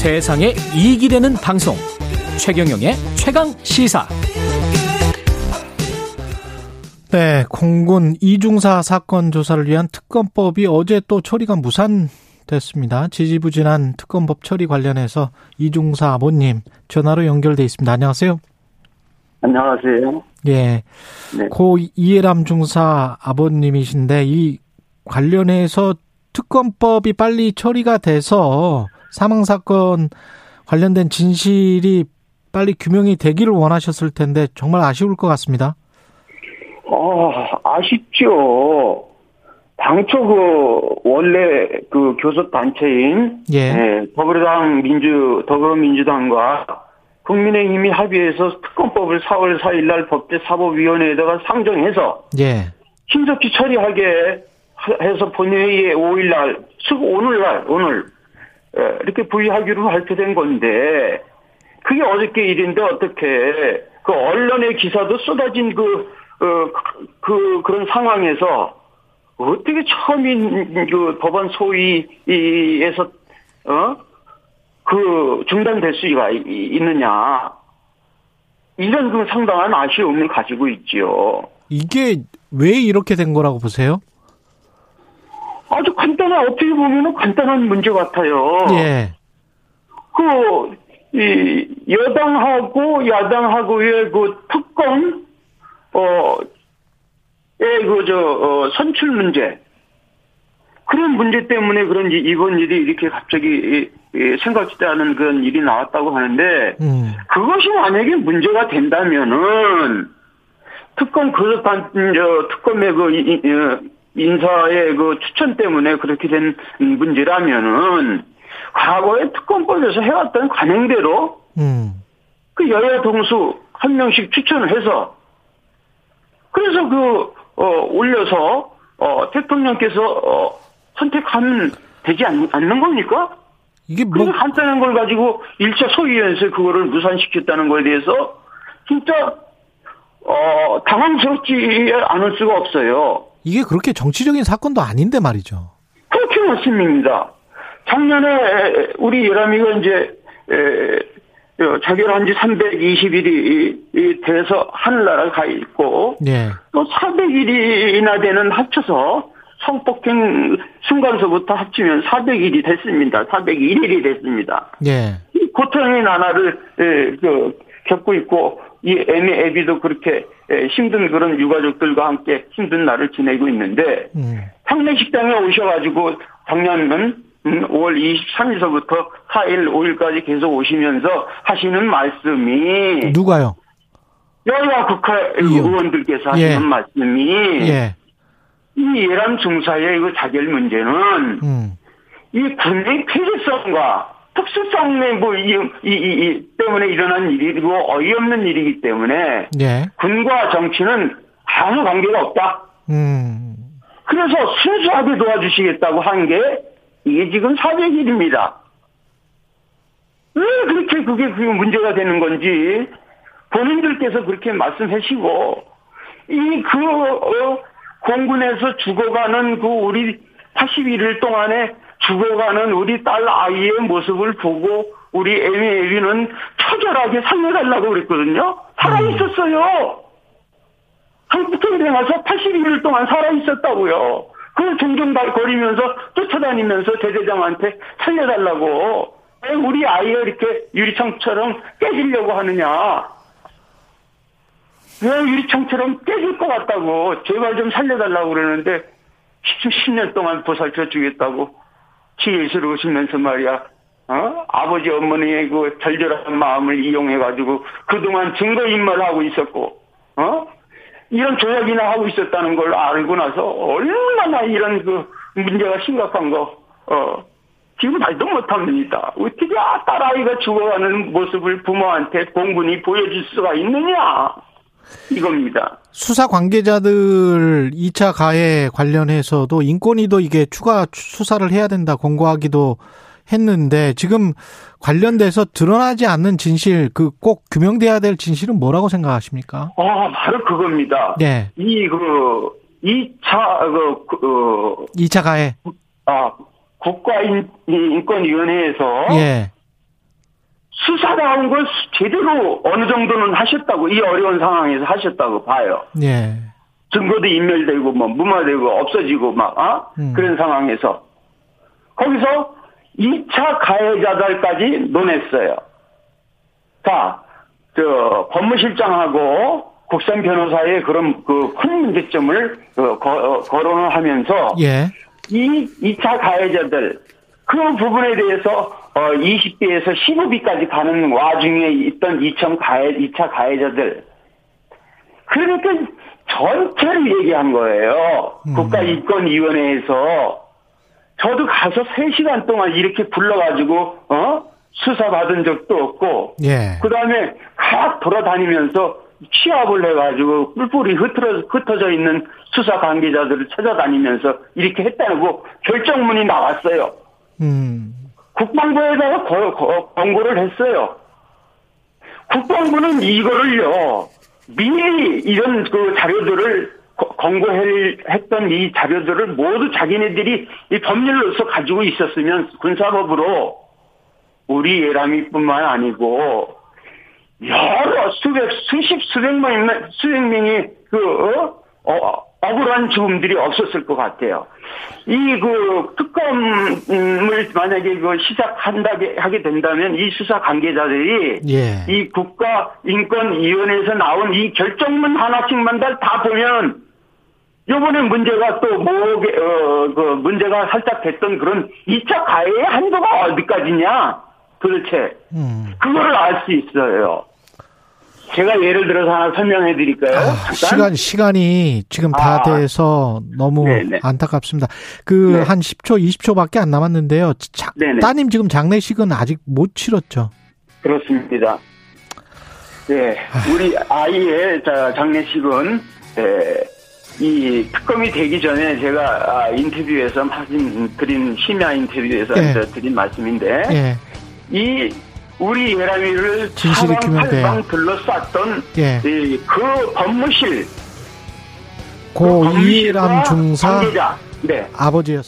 세상에 이익이 되는 방송 최경영의 최강 시사 네, 공군 이중사 사건 조사를 위한 특검법이 어제 또 처리가 무산됐습니다. 지지부진한 특검법 처리 관련해서 이중사 아버님 전화로 연결돼 있습니다. 안녕하세요. 안녕하세요. 예. 네. 고 이해람 중사 아버님이신데 이 관련해서 특검법이 빨리 처리가 돼서 사망 사건 관련된 진실이 빨리 규명이 되기를 원하셨을 텐데 정말 아쉬울 것 같습니다. 아, 아쉽죠. 당초 그 원래 그 교섭 단체인 예. 더불어당 민주 더불어민주당과 국민의힘이 합의해서 특검법을 4월 4일 날 법제 사법위원회에다가 상정해서 예. 신속히 처리하게 해서 본회의에 5일 날, 오늘 날, 오늘 예, 이렇게 부의하기로 발표된 건데 그게 어저께 일인데 어떻게 그 언론의 기사도 쏟아진 그, 어, 그, 그런 상황에서 어떻게 처음인 그 법원 소위에서, 어? 그 중단될 수가 있느냐. 이런 그 상당한 아쉬움을 가지고 있지요. 이게 왜 이렇게 된 거라고 보세요? 아주 간단한, 어떻게 보면 간단한 문제 같아요. 예. 그, 이, 여당하고 야당하고의 그 특검, 어, 의 그, 저, 어, 선출 문제. 그런 문제 때문에 그런 이번 일이 이렇게 갑자기 생각지도 않은 그런 일이 나왔다고 하는데, 음. 그것이 만약에 문제가 된다면은, 특검 그렇단, 저, 특검의 그, 이, 이, 인사의 그 추천 때문에 그렇게 된 문제라면은, 과거에 특검법에서 해왔던 관행대로, 음. 그 여야 동수 한 명씩 추천을 해서, 그래서 그, 어, 올려서, 어, 대통령께서, 어, 선택하면 되지 않, 않는 겁니까? 이게 뭐 그렇게 간단한 걸 가지고 1차 소위원회에서 그거를 무산시켰다는 거에 대해서 진짜 어 당황스럽지 않을 수가 없어요. 이게 그렇게 정치적인 사건도 아닌데 말이죠. 그렇게 맞습니다. 작년에 우리 예람이가 이제 에, 어, 자결한 지 320일이 돼서 하늘나라 가 있고 예. 또 400일이나 되는 합쳐서 성폭행 순간서부터 합치면 400일이 됐습니다. 401일이 됐습니다. 예. 이 고통의 나날을 에, 그, 겪고 있고 이 애미 애비도 그렇게 에, 힘든 그런 유가족들과 함께 힘든 날을 지내고 있는데 음. 평내식당에 오셔가지고 작년은 음, 5월 23일서부터 4일, 5일까지 계속 오시면서 하시는 말씀이 누가요? 여야 국회 의원. 의원들께서 하시는 예. 말씀이 예. 이 예람 중사의 그 자결 문제는 음. 이 군의 폐쇄성과 특수성의 뭐, 이, 이, 이, 이 때문에 일어난 일이고 어이없는 일이기 때문에 예. 군과 정치는 아무 관계가 없다. 음. 그래서 순수하게 도와주시겠다고 한 게 이게 지금 400일입니다. 왜 그렇게 그게 그 문제가 되는 건지 본인들께서 그렇게 말씀하시고 이그 어, 공군에서 죽어가는 그 우리 81일 동안에 죽어가는 우리 딸 아이의 모습을 보고 우리 애미 애비는 처절하게 살려달라고 그랬거든요. 살아있었어요. 한국경에 가서 81일 동안 살아있었다고요. 그걸 종종 거리면서 쫓아다니면서 대대장한테 살려달라고. 왜 우리 아이가 이렇게 유리창처럼 깨지려고 하느냐. 왜 유리창처럼 깨질 것 같다고. 제발 좀 살려달라고 그러는데 10년 동안 보살펴 주겠다고 지혜스러우시면서 말이야. 어? 아버지 어머니의 그 절절한 마음을 이용해가지고 그동안 증거인멸 하고 있었고, 어? 이런 조약이나 하고 있었다는 걸 알고 나서 얼마나 이런 그 문제가 심각한 거, 어, 지금 말도 못합니다. 어떻게 아, 딸아이가 죽어가는 모습을 부모한테 공군이 보여줄 수가 있느냐? 이겁니다. 수사 관계자들 2차 가해 관련해서도 인권위도 이게 추가 수사를 해야 된다 공고하기도 했는데 지금 관련돼서 드러나지 않는 진실 그 꼭 규명돼야 될 진실은 뭐라고 생각하십니까? 아, 바로 그겁니다. 네. 이, 그, 2차, 그, 그, 어, 2차 가해. 아, 국가인권위원회에서 예. 수사다운 걸 제대로 어느 정도는 하셨다고 이 어려운 상황에서 하셨다고 봐요. 예. 증거도 인멸되고 뭐 무마되고 없어지고 막 어? 음. 그런 상황에서 거기서 2차 가해자들까지 논했어요. 자, 저 법무실장하고 국선 변호사의 그런 그 큰 문제점을 어, 거, 어, 거론을 하면서 예. 이 2차 가해자들 그 부분에 대해서 어 20대에서 15비까지 가는 와중에 있던 2차 가해 2차 가해자들 그러니까 전체를 얘기한 거예요. 음. 국가인권위원회에서 저도 가서 3시간 동안 이렇게 불러가지고 어 수사 받은 적도 없고 예. 그 다음에 각 돌아다니면서 취합을 해가지고 뿔뿔이 흩어져, 흩어져 있는 수사 관계자들을 찾아다니면서 이렇게 했다고 결정문이 나왔어요. 음. 국방부에다가 거- 거- 권고를 했어요. 국방부는 이거를요, 미리 이런 그 자료들을 거- 권고했던 이 자료들을 모두 자기네들이 이 법률로서 가지고 있었으면 군사법으로 우리 예람이뿐만 아니고 여러 수백 수십 수백 명 수백 명이 그 어? 어, 억울한 죽음들이 없었을 것 같아요. 이 그 특검을 만약에 그 시작한다 하게 된다면 이 수사 관계자들이 예. 이 국가 인권위원회에서 나온 이 결정문 하나씩만 다, 다 보면 요번에 문제가 또 뭐게 어그 문제가 살짝 됐던 그런 2차 가해의 한도가 어디까지냐 도대체 음. 그거를 알 수 있어요. 제가 예를 들어서 하나 설명해 드릴까요? 아? 시간 시간이 지금 다 아. 돼서 너무 네네. 안타깝습니다. 그 네. 한 10초, 20초밖에 안 남았는데요. 자, 네네. 따님 지금 장례식은 아직 못 치렀죠. 그렇습니다. 네, 우리 아이의 자, 장례식은 네, 이 특검이 되기 전에 제가 아, 인터뷰에서 하신 드린 심야 인터뷰에서 예. 저 드린 말씀인데 예. 이 우리 예람이를 진실이 규명돼야. 둘러쌌던 예. 이, 그 법무실 고 그 이해람 중사 네. 아버지였습니다.